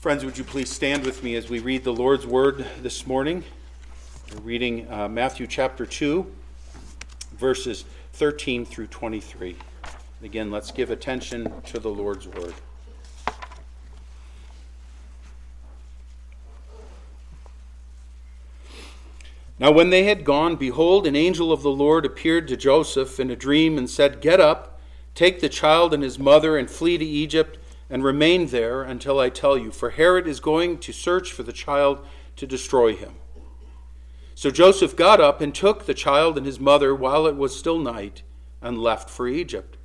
Friends, would you please stand with me as we read the Lord's Word this morning? We're reading uh, Matthew chapter 2, verses 13 through 23. Again, let's give attention to the Lord's Word. Now, when they had gone, behold, an angel of the Lord appeared to Joseph in a dream and said, Get up, take the child and his mother, and flee to Egypt and remain there until I tell you, for Herod is going to search for the child to destroy him. So Joseph got up and took the child and his mother while it was still night and left for Egypt.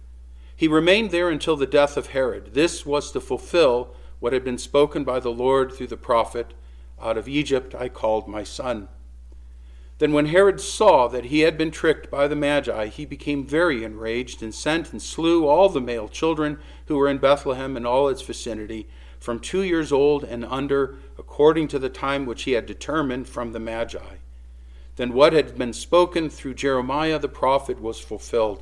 He remained there until the death of Herod. This was to fulfill what had been spoken by the Lord through the prophet Out of Egypt I called my son. Then, when Herod saw that he had been tricked by the Magi, he became very enraged and sent and slew all the male children who were in Bethlehem and all its vicinity, from two years old and under, according to the time which he had determined from the Magi. Then what had been spoken through Jeremiah the prophet was fulfilled.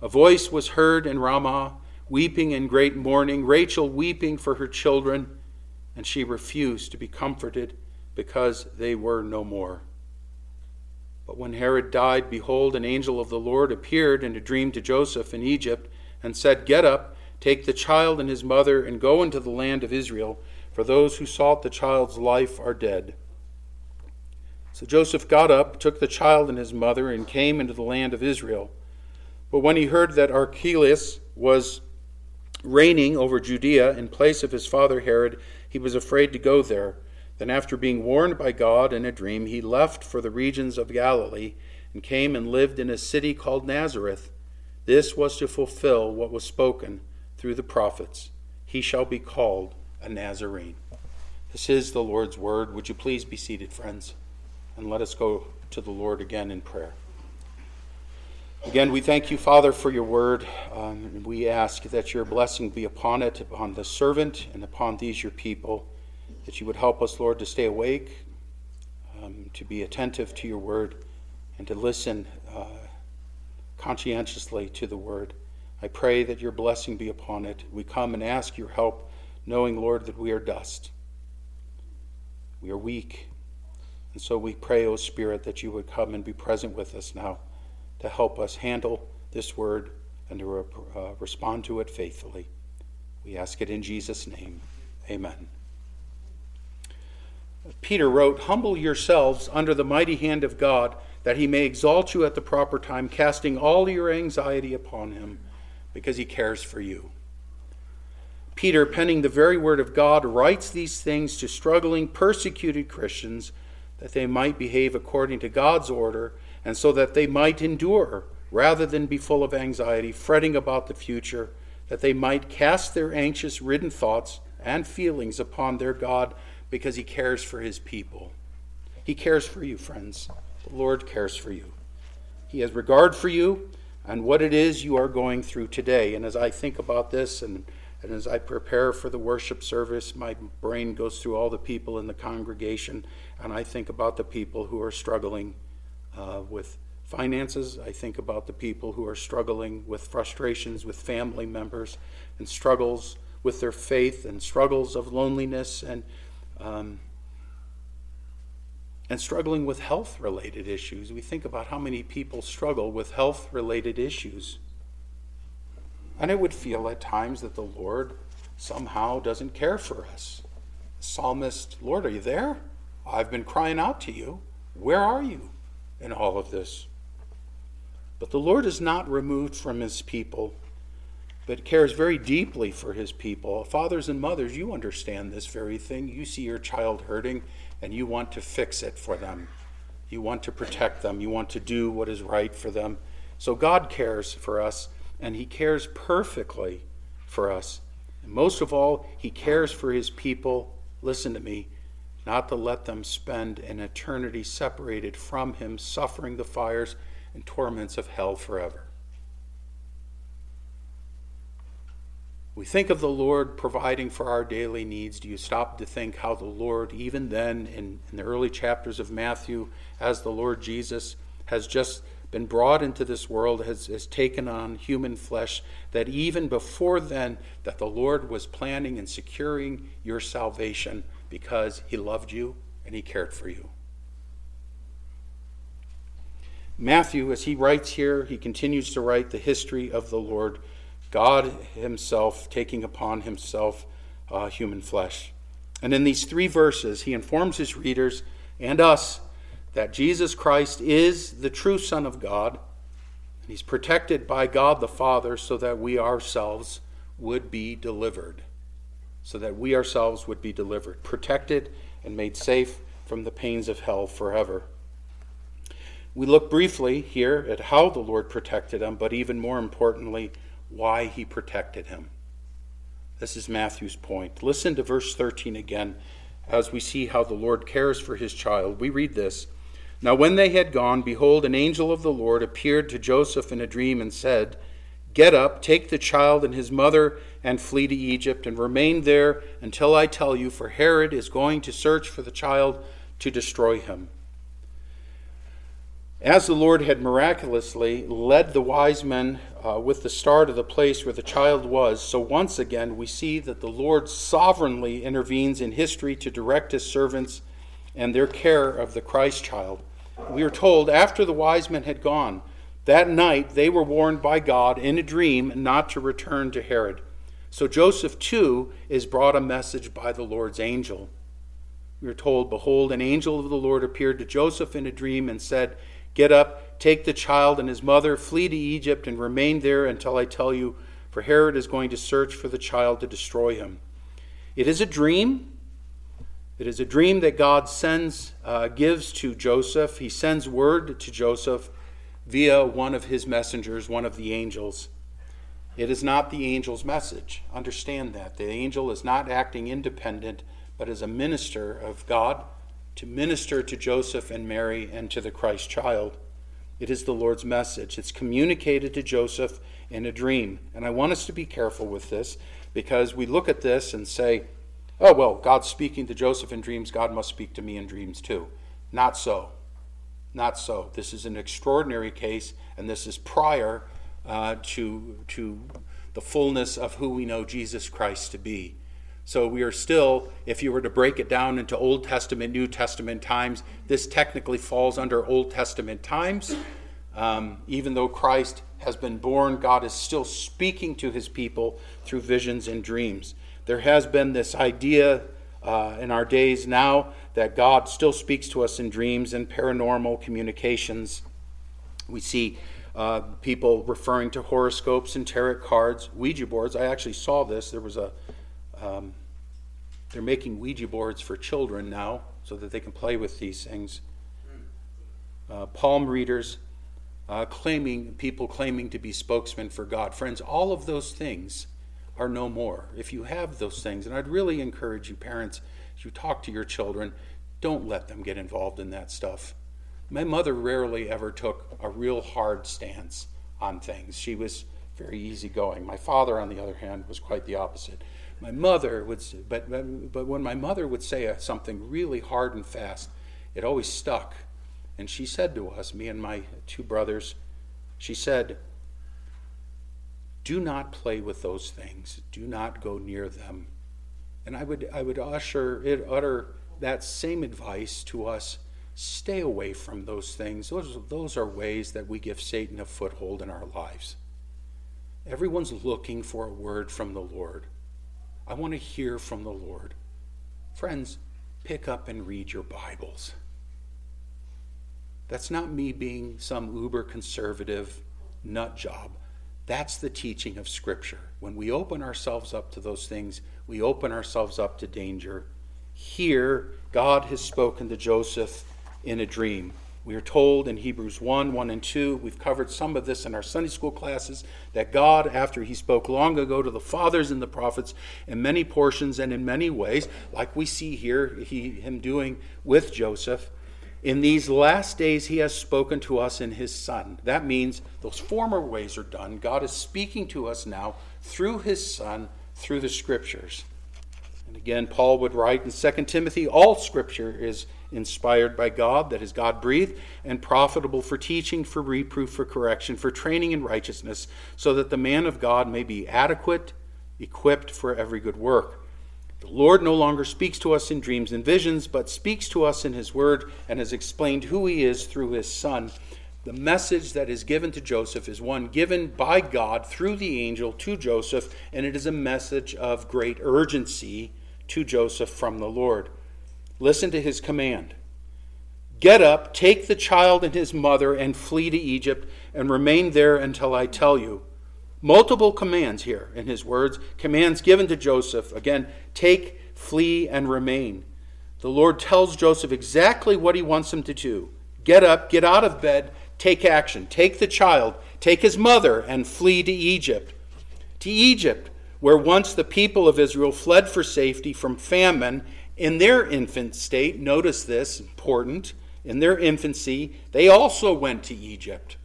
A voice was heard in Ramah, weeping in great mourning, Rachel weeping for her children, and she refused to be comforted because they were no more. But when Herod died, behold, an angel of the Lord appeared in a dream to Joseph in Egypt and said, Get up, take the child and his mother, and go into the land of Israel, for those who sought the child's life are dead. So Joseph got up, took the child and his mother, and came into the land of Israel. But when he heard that Archelaus was reigning over Judea in place of his father Herod, he was afraid to go there. Then, after being warned by God in a dream, he left for the regions of Galilee and came and lived in a city called Nazareth. This was to fulfill what was spoken through the prophets He shall be called a Nazarene. This is the Lord's word. Would you please be seated, friends? And let us go to the Lord again in prayer. Again, we thank you, Father, for your word. Um, we ask that your blessing be upon it, upon the servant, and upon these your people that you would help us, Lord, to stay awake, um, to be attentive to your word, and to listen uh, conscientiously to the word. I pray that your blessing be upon it. We come and ask your help, knowing, Lord, that we are dust. We are weak. And so we pray, O Spirit, that you would come and be present with us now to help us handle this word and to re- uh, respond to it faithfully. We ask it in Jesus' name. Amen. Peter wrote, Humble yourselves under the mighty hand of God, that he may exalt you at the proper time, casting all your anxiety upon him, because he cares for you. Peter, penning the very word of God, writes these things to struggling, persecuted Christians, that they might behave according to God's order, and so that they might endure, rather than be full of anxiety, fretting about the future, that they might cast their anxious ridden thoughts and feelings upon their God because he cares for his people. He cares for you, friends. The Lord cares for you. He has regard for you and what it is you are going through today. And as I think about this and, and as I prepare for the worship service, my brain goes through all the people in the congregation, and I think about the people who are struggling uh, with finances. I think about the people who are struggling with frustrations with family members and struggles with their faith and struggles of loneliness and um, and struggling with health related issues. We think about how many people struggle with health related issues. And I would feel at times that the Lord somehow doesn't care for us. psalmist, Lord, are you there? I've been crying out to you. Where are you in all of this? But the Lord is not removed from his people but cares very deeply for his people. Fathers and mothers, you understand this very thing. You see your child hurting and you want to fix it for them. You want to protect them. You want to do what is right for them. So God cares for us and he cares perfectly for us. And most of all, he cares for his people. Listen to me not to let them spend an eternity separated from him, suffering the fires and torments of hell forever. We think of the Lord providing for our daily needs, do you stop to think how the Lord, even then in, in, the early chapters of Matthew, as the Lord Jesus has just been brought into this world, has, has taken on human flesh, that even before then, that the Lord was planning and securing your salvation because he loved you and he cared for you. Matthew, as he writes here, he continues to write the history of the Lord, God himself taking upon himself uh, human flesh. And in these three verses, he informs his readers and us that Jesus Christ is the true Son of God. And he's protected by God the Father so that we ourselves would be delivered. So that we ourselves would be delivered, protected and made safe from the pains of hell forever. We look briefly here at how the Lord protected him, but even more importantly, why he protected him. This is Matthew's point. Listen to verse 13 again as we see how the Lord cares for his child. We read this. Now, when they had gone, behold, an angel of the Lord appeared to Joseph in a dream and said, Get up, take the child and his mother, and flee to Egypt, and remain there until I tell you, for Herod is going to search for the child to destroy him. As the Lord had miraculously led the wise men uh, with the star to the place where the child was, so once again we see that the Lord sovereignly intervenes in history to direct his servants and their care of the Christ child. We are told after the wise men had gone, that night they were warned by God in a dream not to return to Herod. So Joseph too is brought a message by the Lord's angel. We are told, Behold, an angel of the Lord appeared to Joseph in a dream and said, Get up, take the child and his mother, flee to Egypt, and remain there until I tell you, for Herod is going to search for the child to destroy him. It is a dream. It is a dream that God sends, uh, gives to Joseph. He sends word to Joseph via one of his messengers, one of the angels. It is not the angel's message. Understand that. The angel is not acting independent, but as a minister of God to minister to Joseph and Mary and to the Christ child. It is the Lord's message. It's communicated to Joseph in a dream. And I want us to be careful with this because we look at this and say, oh, well, God's speaking to Joseph in dreams. God must speak to me in dreams too. Not so. Not so. This is an extraordinary case, and this is prior uh, to, to the fullness of who we know Jesus Christ to be. So we are still, if you were to break it down into Old Testament, New Testament times, this technically falls under Old Testament times. Um, even though Christ has been born, God is still speaking to his people through visions and dreams. There has been this idea uh, in our days now that God still speaks to us in dreams and paranormal communications. We see uh, people referring to horoscopes and tarot cards, Ouija boards. I actually saw this. There was a um, they're making Ouija boards for children now so that they can play with these things. Uh, palm readers, uh, claiming people claiming to be spokesmen for God. Friends, all of those things are no more. If you have those things, and I'd really encourage you, parents, as you talk to your children, don't let them get involved in that stuff. My mother rarely ever took a real hard stance on things. She was very easygoing. My father, on the other hand, was quite the opposite my mother would, but, but, when my mother would say something really hard and fast, it always stuck. And she said to us, me and my two brothers, she said, do not play with those things. Do not go near them. And I would, I would usher, it, utter that same advice to us. Stay away from those things. Those, those are ways that we give Satan a foothold in our lives. Everyone's looking for a word from the Lord. I want to hear from the Lord. Friends, pick up and read your Bibles. That's not me being some uber conservative nut job. That's the teaching of Scripture. When we open ourselves up to those things, we open ourselves up to danger. Here, God has spoken to Joseph in a dream. We are told in Hebrews 1 1 and 2, we've covered some of this in our Sunday school classes, that God, after He spoke long ago to the fathers and the prophets in many portions and in many ways, like we see here, he, Him doing with Joseph, in these last days He has spoken to us in His Son. That means those former ways are done. God is speaking to us now through His Son, through the Scriptures. And again, Paul would write in 2 Timothy all scripture is inspired by God, that is God breathed, and profitable for teaching, for reproof, for correction, for training in righteousness, so that the man of God may be adequate, equipped for every good work. The Lord no longer speaks to us in dreams and visions, but speaks to us in his word and has explained who he is through his Son. The message that is given to Joseph is one given by God through the angel to Joseph, and it is a message of great urgency to Joseph from the Lord. Listen to his command Get up, take the child and his mother, and flee to Egypt, and remain there until I tell you. Multiple commands here in his words, commands given to Joseph. Again, take, flee, and remain. The Lord tells Joseph exactly what he wants him to do. Get up, get out of bed, take action. Take the child, take his mother, and flee to Egypt. To Egypt, where once the people of Israel fled for safety from famine in their infant state. Notice this, important. In their infancy, they also went to Egypt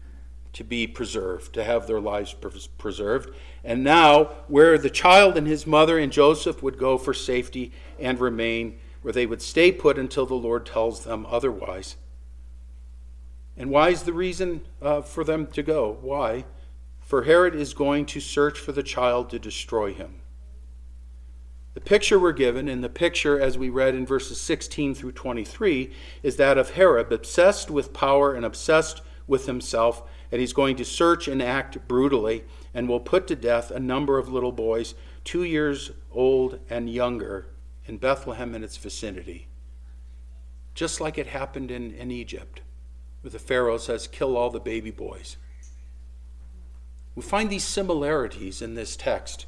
to be preserved, to have their lives preserved. And now, where the child and his mother and Joseph would go for safety and remain, where they would stay put until the Lord tells them otherwise. And why is the reason uh, for them to go? Why? For Herod is going to search for the child to destroy him. The picture we're given, and the picture as we read in verses 16 through 23, is that of Herod, obsessed with power and obsessed with himself, and he's going to search and act brutally and will put to death a number of little boys, two years old and younger, in Bethlehem and its vicinity. Just like it happened in, in Egypt, where the Pharaoh says, Kill all the baby boys. We find these similarities in this text.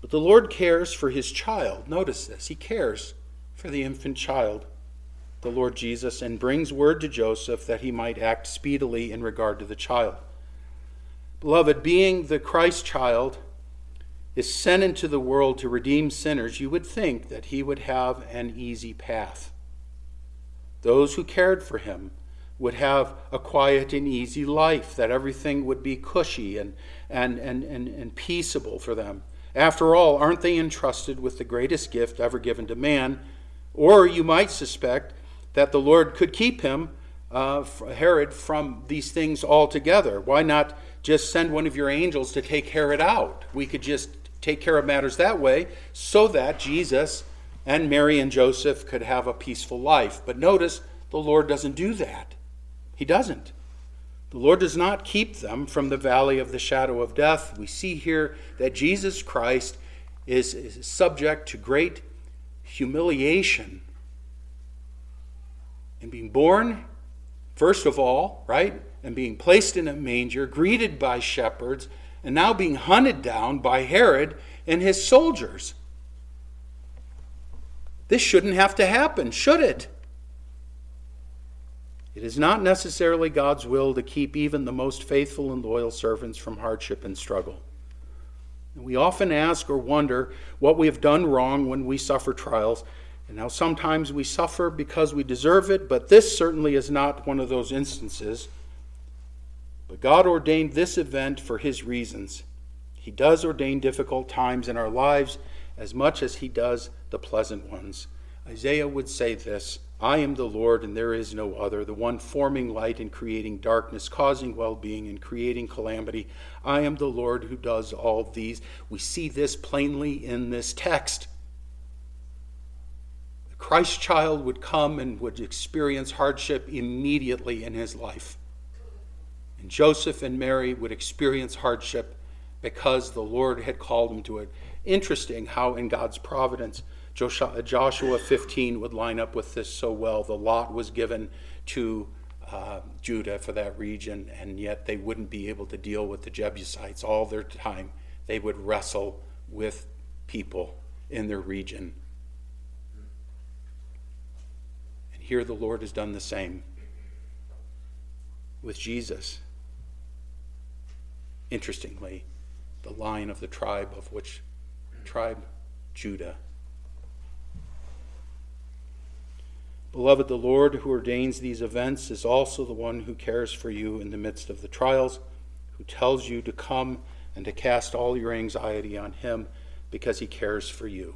But the Lord cares for his child. Notice this. He cares for the infant child, the Lord Jesus, and brings word to Joseph that he might act speedily in regard to the child. Beloved, being the Christ child is sent into the world to redeem sinners, you would think that he would have an easy path. Those who cared for him would have a quiet and easy life, that everything would be cushy and, and, and, and, and peaceable for them. After all, aren't they entrusted with the greatest gift ever given to man? Or you might suspect that the Lord could keep him, uh, Herod, from these things altogether. Why not just send one of your angels to take Herod out? We could just take care of matters that way so that Jesus and Mary and Joseph could have a peaceful life. But notice, the Lord doesn't do that. He doesn't. The Lord does not keep them from the valley of the shadow of death. We see here that Jesus Christ is, is subject to great humiliation and being born, first of all, right? And being placed in a manger, greeted by shepherds, and now being hunted down by Herod and his soldiers. This shouldn't have to happen, should it? It is not necessarily God's will to keep even the most faithful and loyal servants from hardship and struggle. We often ask or wonder what we have done wrong when we suffer trials, and how sometimes we suffer because we deserve it, but this certainly is not one of those instances. But God ordained this event for His reasons. He does ordain difficult times in our lives as much as He does the pleasant ones. Isaiah would say this I am the Lord, and there is no other, the one forming light and creating darkness, causing well being and creating calamity. I am the Lord who does all these. We see this plainly in this text. The Christ child would come and would experience hardship immediately in his life. And Joseph and Mary would experience hardship because the Lord had called them to it. Interesting how, in God's providence, Joshua 15 would line up with this so well. The lot was given to uh, Judah for that region, and yet they wouldn't be able to deal with the Jebusites all their time. They would wrestle with people in their region. And here the Lord has done the same with Jesus. Interestingly, the line of the tribe of which tribe Judah Beloved, the Lord who ordains these events is also the one who cares for you in the midst of the trials, who tells you to come and to cast all your anxiety on Him because He cares for you.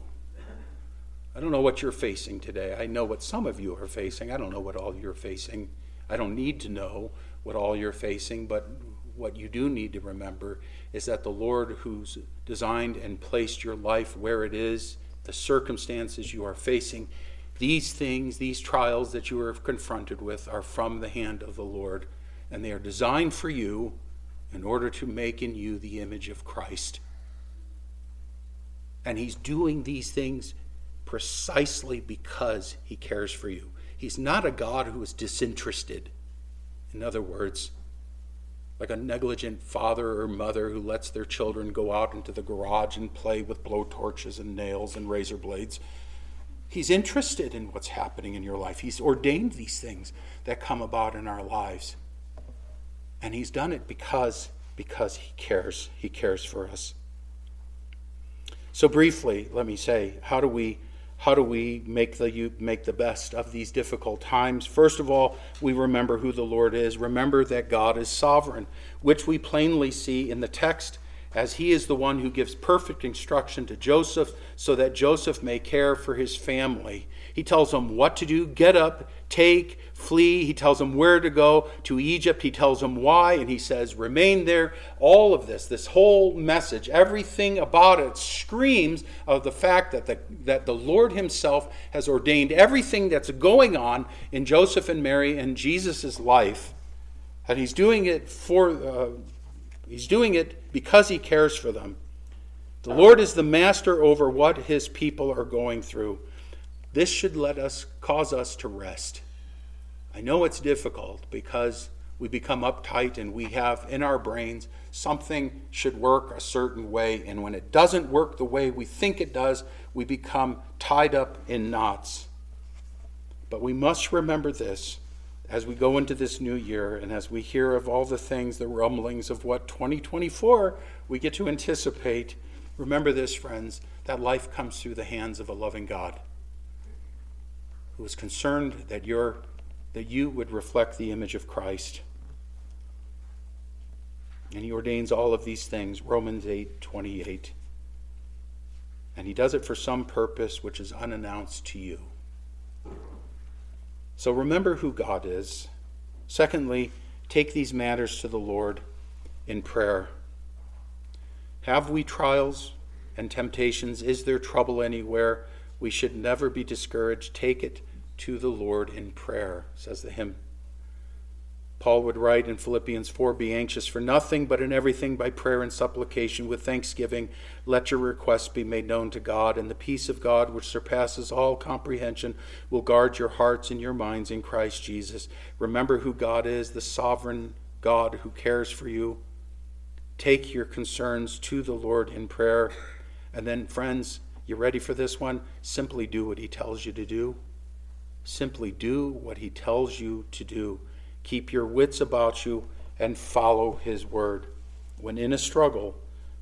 I don't know what you're facing today. I know what some of you are facing. I don't know what all you're facing. I don't need to know what all you're facing, but what you do need to remember is that the Lord who's designed and placed your life where it is, the circumstances you are facing, these things, these trials that you are confronted with, are from the hand of the Lord, and they are designed for you in order to make in you the image of Christ. And He's doing these things precisely because He cares for you. He's not a God who is disinterested. In other words, like a negligent father or mother who lets their children go out into the garage and play with blowtorches and nails and razor blades. He's interested in what's happening in your life. He's ordained these things that come about in our lives. And he's done it because because he cares. He cares for us. So briefly, let me say, how do we how do we make the make the best of these difficult times? First of all, we remember who the Lord is. Remember that God is sovereign, which we plainly see in the text as he is the one who gives perfect instruction to Joseph so that Joseph may care for his family. He tells him what to do, get up, take, flee. He tells them where to go to Egypt. He tells them why, and he says, remain there. All of this, this whole message, everything about it screams of the fact that the, that the Lord Himself has ordained everything that's going on in Joseph and Mary and Jesus' life. And He's doing it for, uh, He's doing it because He cares for them. The Lord is the master over what His people are going through. This should let us cause us to rest. I know it's difficult because we become uptight and we have in our brains something should work a certain way. And when it doesn't work the way we think it does, we become tied up in knots. But we must remember this as we go into this new year and as we hear of all the things, the rumblings of what 2024 we get to anticipate. Remember this, friends, that life comes through the hands of a loving God who is concerned that your that you would reflect the image of Christ. And he ordains all of these things, Romans 8 28. And he does it for some purpose which is unannounced to you. So remember who God is. Secondly, take these matters to the Lord in prayer. Have we trials and temptations? Is there trouble anywhere? We should never be discouraged. Take it to the Lord in prayer, says the hymn. Paul would write in Philippians 4 Be anxious for nothing, but in everything by prayer and supplication with thanksgiving, let your requests be made known to God, and the peace of God, which surpasses all comprehension, will guard your hearts and your minds in Christ Jesus. Remember who God is, the sovereign God who cares for you. Take your concerns to the Lord in prayer. And then, friends, you ready for this one? Simply do what He tells you to do. Simply do what he tells you to do. Keep your wits about you and follow his word. When in a struggle,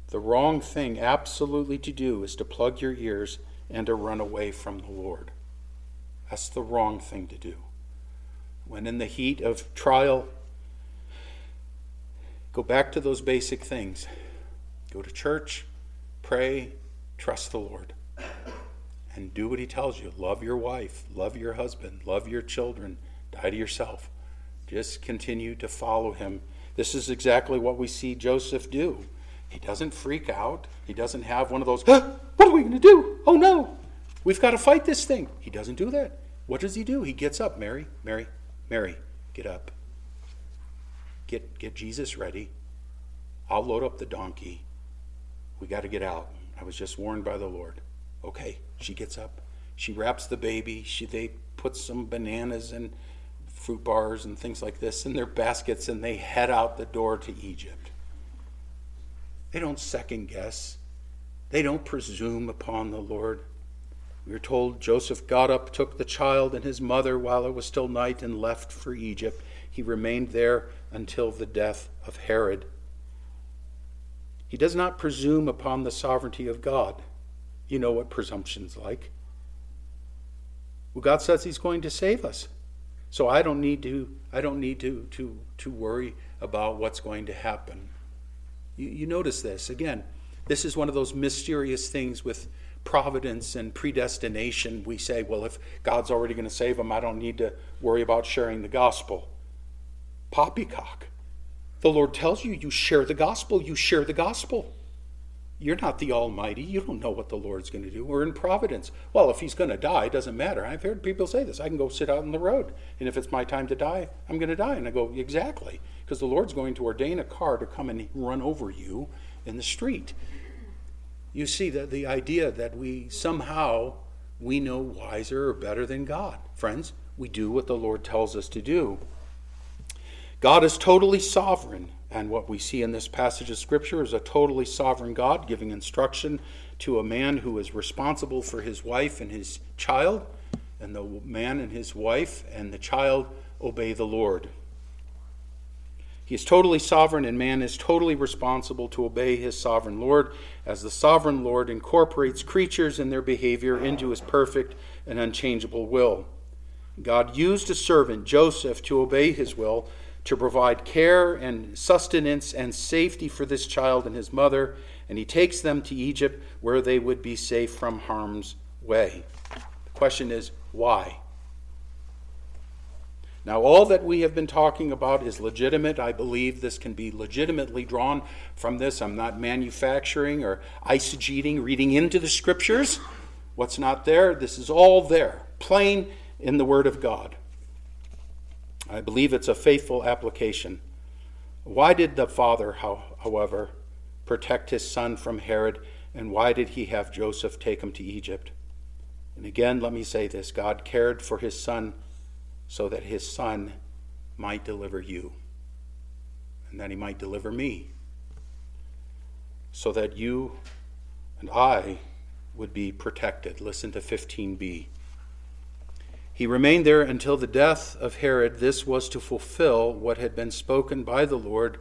the wrong thing absolutely to do is to plug your ears and to run away from the Lord. That's the wrong thing to do. When in the heat of trial, go back to those basic things. Go to church, pray, trust the Lord and do what he tells you. Love your wife, love your husband, love your children, die to yourself. Just continue to follow him. This is exactly what we see Joseph do. He doesn't freak out. He doesn't have one of those, what are we going to do? Oh no, we've got to fight this thing. He doesn't do that. What does he do? He gets up. Mary, Mary, Mary, get up. Get, get Jesus ready. I'll load up the donkey. We got to get out. I was just warned by the Lord. Okay, she gets up. She wraps the baby. She, they put some bananas and fruit bars and things like this in their baskets and they head out the door to Egypt. They don't second guess, they don't presume upon the Lord. We are told Joseph got up, took the child and his mother while it was still night, and left for Egypt. He remained there until the death of Herod. He does not presume upon the sovereignty of God. You know what presumption's like. Well, God says He's going to save us. So I don't need to I don't need to to to worry about what's going to happen. You, you notice this again. This is one of those mysterious things with providence and predestination, we say, well, if God's already going to save them, I don't need to worry about sharing the gospel. Poppycock. The Lord tells you, you share the gospel, you share the gospel. You're not the Almighty. You don't know what the Lord's going to do. We're in providence. Well, if He's going to die, it doesn't matter. I've heard people say this. I can go sit out on the road, and if it's my time to die, I'm going to die. And I go, exactly, because the Lord's going to ordain a car to come and run over you in the street. You see that the idea that we somehow we know wiser or better than God. Friends, we do what the Lord tells us to do. God is totally sovereign, and what we see in this passage of Scripture is a totally sovereign God giving instruction to a man who is responsible for his wife and his child, and the man and his wife and the child obey the Lord. He is totally sovereign, and man is totally responsible to obey his sovereign Lord, as the sovereign Lord incorporates creatures and their behavior into his perfect and unchangeable will. God used a servant, Joseph, to obey his will to provide care and sustenance and safety for this child and his mother, and he takes them to Egypt where they would be safe from harm's way. The question is, why? Now, all that we have been talking about is legitimate. I believe this can be legitimately drawn from this. I'm not manufacturing or eisegeting, reading into the scriptures. What's not there, this is all there, plain in the Word of God. I believe it's a faithful application. Why did the father, however, protect his son from Herod, and why did he have Joseph take him to Egypt? And again, let me say this God cared for his son so that his son might deliver you, and that he might deliver me, so that you and I would be protected. Listen to 15b. He remained there until the death of Herod. This was to fulfill what had been spoken by the Lord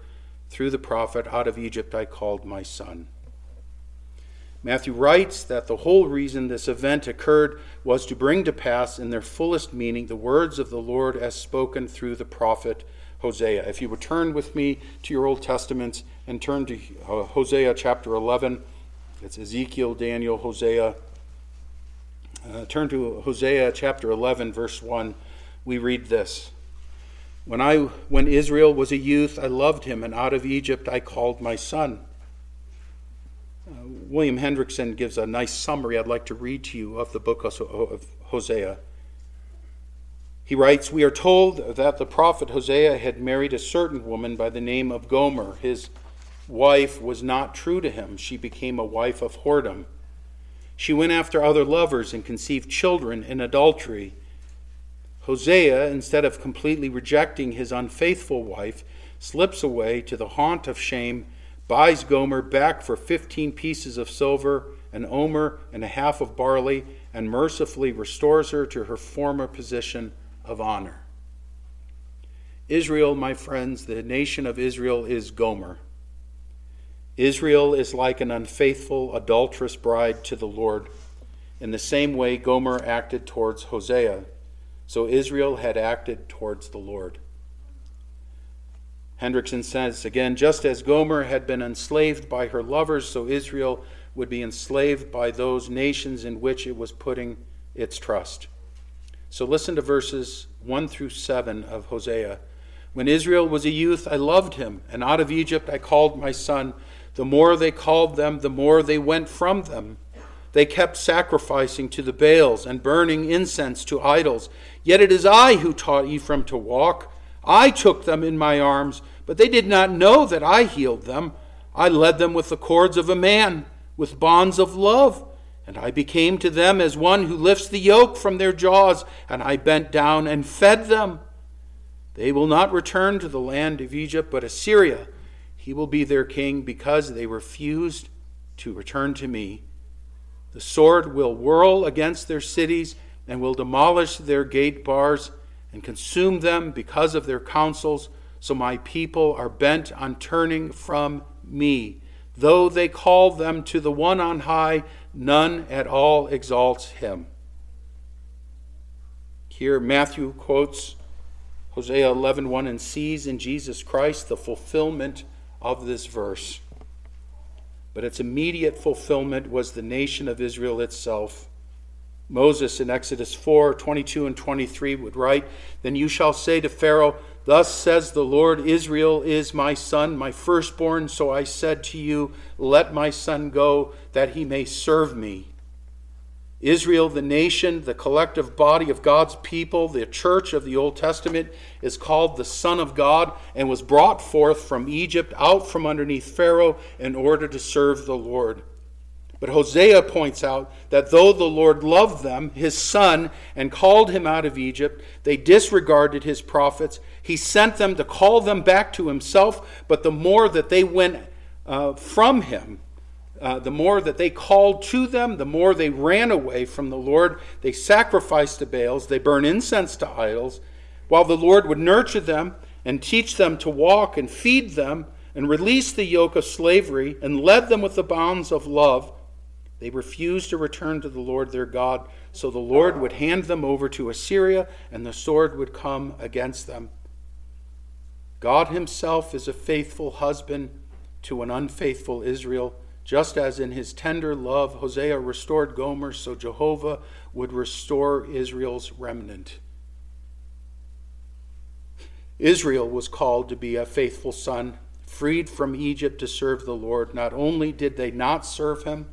through the prophet Out of Egypt I called my son. Matthew writes that the whole reason this event occurred was to bring to pass in their fullest meaning the words of the Lord as spoken through the prophet Hosea. If you would turn with me to your Old Testaments and turn to uh, Hosea chapter 11, it's Ezekiel, Daniel, Hosea, uh, turn to Hosea chapter 11, verse 1. We read this. When, I, when Israel was a youth, I loved him, and out of Egypt I called my son. Uh, William Hendriksen gives a nice summary I'd like to read to you of the book of Hosea. He writes We are told that the prophet Hosea had married a certain woman by the name of Gomer. His wife was not true to him, she became a wife of whoredom. She went after other lovers and conceived children in adultery. Hosea, instead of completely rejecting his unfaithful wife, slips away to the haunt of shame, buys Gomer back for 15 pieces of silver, an omer, and a half of barley, and mercifully restores her to her former position of honor. Israel, my friends, the nation of Israel is Gomer. Israel is like an unfaithful, adulterous bride to the Lord. In the same way, Gomer acted towards Hosea, so Israel had acted towards the Lord. Hendriksen says again, just as Gomer had been enslaved by her lovers, so Israel would be enslaved by those nations in which it was putting its trust. So listen to verses 1 through 7 of Hosea. When Israel was a youth, I loved him, and out of Egypt I called my son. The more they called them, the more they went from them. They kept sacrificing to the Baals and burning incense to idols. Yet it is I who taught Ephraim to walk. I took them in my arms, but they did not know that I healed them. I led them with the cords of a man, with bonds of love. And I became to them as one who lifts the yoke from their jaws, and I bent down and fed them. They will not return to the land of Egypt, but Assyria he will be their king because they refused to return to me. The sword will whirl against their cities and will demolish their gate bars and consume them because of their counsels. So my people are bent on turning from me. Though they call them to the one on high, none at all exalts him. Here Matthew quotes Hosea 11:1 and sees in Jesus Christ the fulfillment of this verse. but its immediate fulfillment was the nation of Israel itself. Moses in Exodus 4 22 and 23 would write, Then you shall say to Pharaoh, Thus says the Lord, Israel is my son, my firstborn. So I said to you, Let my son go, that he may serve me. Israel, the nation, the collective body of God's people, the church of the Old Testament, is called the Son of God and was brought forth from Egypt out from underneath Pharaoh in order to serve the Lord. But Hosea points out that though the Lord loved them, his son, and called him out of Egypt, they disregarded his prophets. He sent them to call them back to himself, but the more that they went uh, from him, uh, the more that they called to them, the more they ran away from the Lord. They sacrificed to Baals, they burned incense to idols, while the Lord would nurture them and teach them to walk and feed them and release the yoke of slavery and led them with the bounds of love. They refused to return to the Lord their God, so the Lord would hand them over to Assyria, and the sword would come against them. God Himself is a faithful husband to an unfaithful Israel just as in his tender love Hosea restored Gomer, so Jehovah would restore Israel's remnant. Israel was called to be a faithful son, freed from Egypt to serve the Lord. Not only did they not serve him,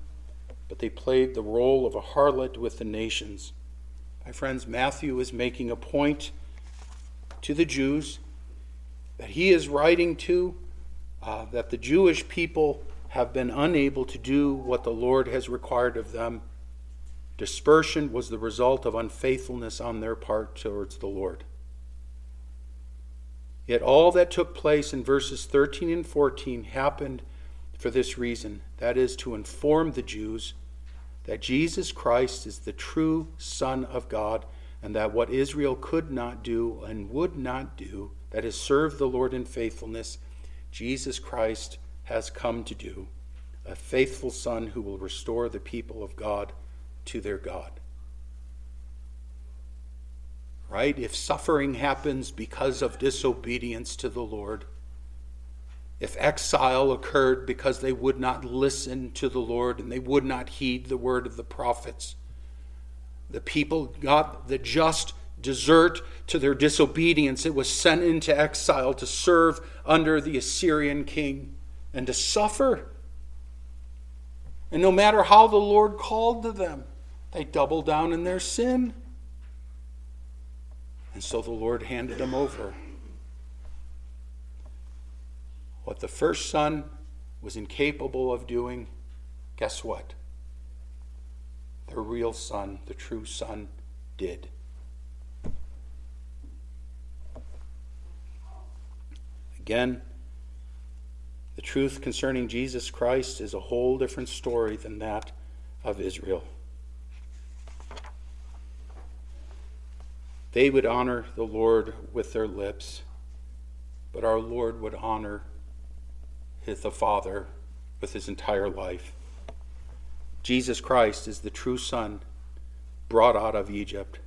but they played the role of a harlot with the nations. My friends, Matthew is making a point to the Jews that he is writing to, uh, that the Jewish people have been unable to do what the Lord has required of them. Dispersion was the result of unfaithfulness on their part towards the Lord. Yet all that took place in verses 13 and 14 happened for this reason that is, to inform the Jews that Jesus Christ is the true Son of God, and that what Israel could not do and would not do, that is, serve the Lord in faithfulness, Jesus Christ has come to do a faithful Son who will restore the people of God to their God. Right? If suffering happens because of disobedience to the Lord, if exile occurred because they would not listen to the Lord and they would not heed the word of the prophets, the people got the just desert to their disobedience. It was sent into exile to serve under the Assyrian king and to suffer. And no matter how the Lord called to them, they doubled down in their sin. And so the Lord handed them over. What the first son was incapable of doing, guess what? The real son, the true son, did. Again, truth concerning Jesus Christ is a whole different story than that of Israel. They would honor the Lord with their lips, but our Lord would honor his, the Father with his entire life. Jesus Christ is the true Son brought out of Egypt.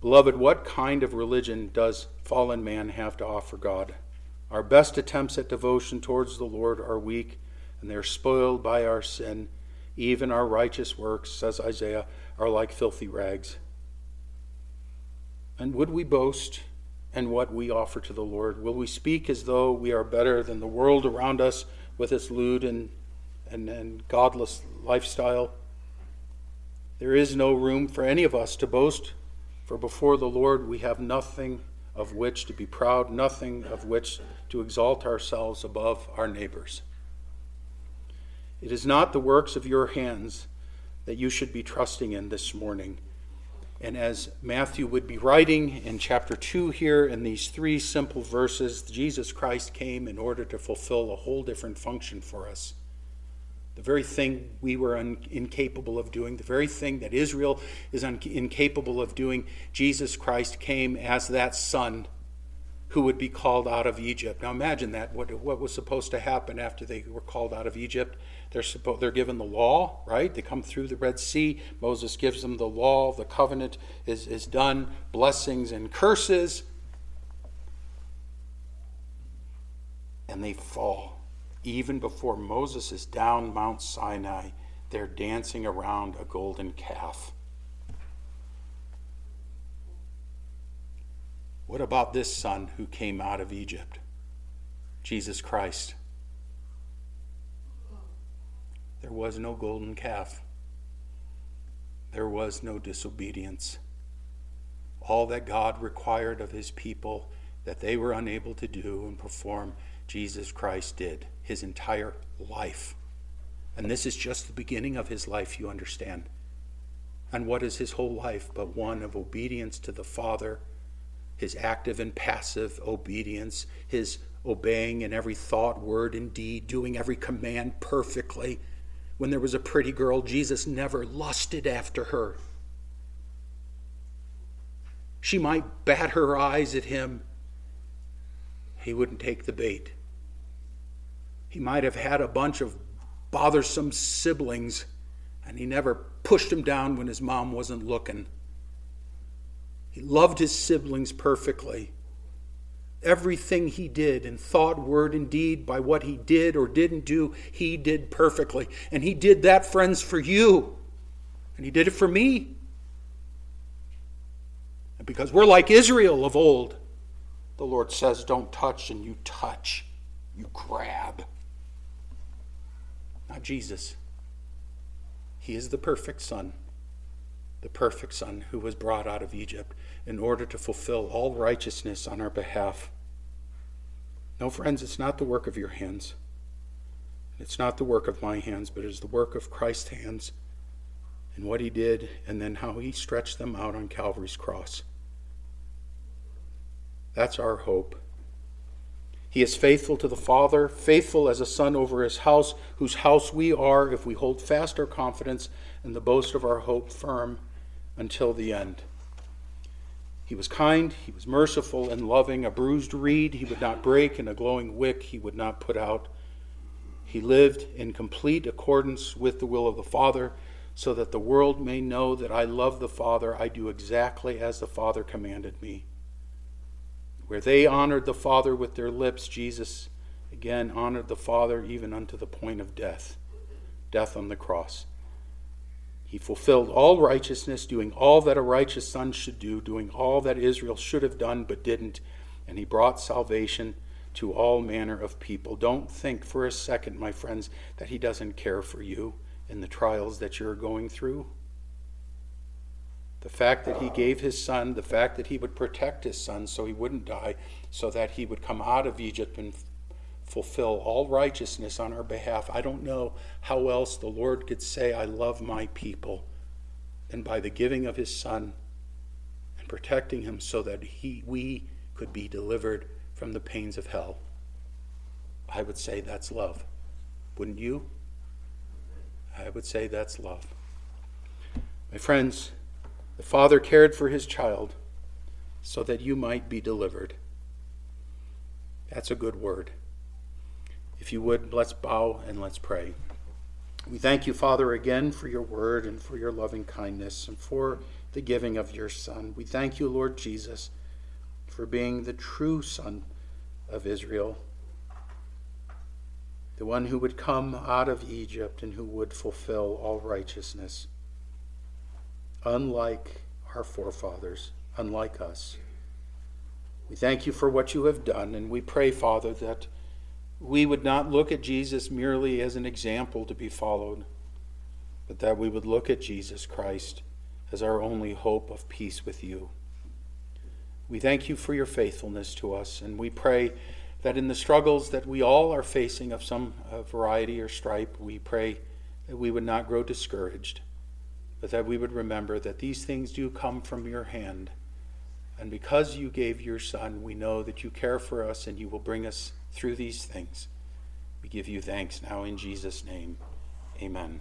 Beloved, what kind of religion does fallen man have to offer God? Our best attempts at devotion towards the Lord are weak, and they are spoiled by our sin. Even our righteous works, says Isaiah, are like filthy rags. And would we boast in what we offer to the Lord? Will we speak as though we are better than the world around us with its lewd and, and, and godless lifestyle? There is no room for any of us to boast, for before the Lord we have nothing of which to be proud, nothing of which to exalt ourselves above our neighbors. It is not the works of your hands that you should be trusting in this morning. And as Matthew would be writing in chapter 2 here, in these three simple verses, Jesus Christ came in order to fulfill a whole different function for us the very thing we were un- incapable of doing, the very thing that Israel is un- incapable of doing, Jesus Christ came as that son who would be called out of Egypt. Now imagine that. What, what was supposed to happen after they were called out of Egypt? They're, suppo- they're given the law, right? They come through the Red Sea. Moses gives them the law. The covenant is, is done. Blessings and curses. And they fall even before Moses is down Mount Sinai, they're dancing around a golden calf. What about this son who came out of Egypt? Jesus Christ. There was no golden calf. There was no disobedience. All that God required of his people that they were unable to do and perform, Jesus Christ did his entire life. And this is just the beginning of his life, you understand. And what is his whole life but one of obedience to the Father, his active and passive obedience, his obeying in every thought, word, and deed, doing every command perfectly. When there was a pretty girl, Jesus never lusted after her. She might bat her eyes at him. He wouldn't take the bait. He might have had a bunch of bothersome siblings, and he never pushed them down when his mom wasn't looking. He loved his siblings perfectly. Everything he did in thought, word, and deed, by what he did or didn't do, he did perfectly. And he did that, friends, for you. And he did it for me. And because we're like Israel of old, the Lord says, don't touch, and you touch, you grab. Not Jesus. He is the perfect Son, the perfect Son who was brought out of Egypt in order to fulfill all righteousness on our behalf. No, friends, it's not the work of your hands. It's not the work of my hands, but it is the work of Christ's hands and what he did and then how he stretched them out on Calvary's cross. That's our hope. He is faithful to the Father, faithful as a son over his house, whose house we are if we hold fast our confidence and the boast of our hope firm until the end. He was kind, he was merciful and loving. A bruised reed he would not break, and a glowing wick he would not put out. He lived in complete accordance with the will of the Father, so that the world may know that I love the Father. I do exactly as the Father commanded me. Where they honored the Father with their lips, Jesus again honored the Father even unto the point of death death on the cross. He fulfilled all righteousness, doing all that a righteous son should do, doing all that Israel should have done but didn't, and he brought salvation to all manner of people. Don't think for a second, my friends, that he doesn't care for you in the trials that you're going through. The fact that he gave his son, the fact that he would protect his son so he wouldn't die, so that he would come out of Egypt and fulfill all righteousness on our behalf. I don't know how else the Lord could say, I love my people, than by the giving of his son and protecting him so that he, we could be delivered from the pains of hell. I would say that's love. Wouldn't you? I would say that's love. My friends, the Father cared for his child so that you might be delivered. That's a good word. If you would, let's bow and let's pray. We thank you, Father, again for your word and for your loving kindness and for the giving of your Son. We thank you, Lord Jesus, for being the true Son of Israel, the one who would come out of Egypt and who would fulfill all righteousness unlike our forefathers, unlike us. We thank you for what you have done, and we pray, Father, that we would not look at Jesus merely as an example to be followed, but that we would look at Jesus Christ as our only hope of peace with you. We thank you for your faithfulness to us, and we pray that in the struggles that we all are facing of some uh, variety or stripe, we pray that we would not grow discouraged but that we would remember that these things do come from your hand. And because you gave your Son, we know that you care for us and you will bring us through these things. We give you thanks now in Jesus' name. Amen.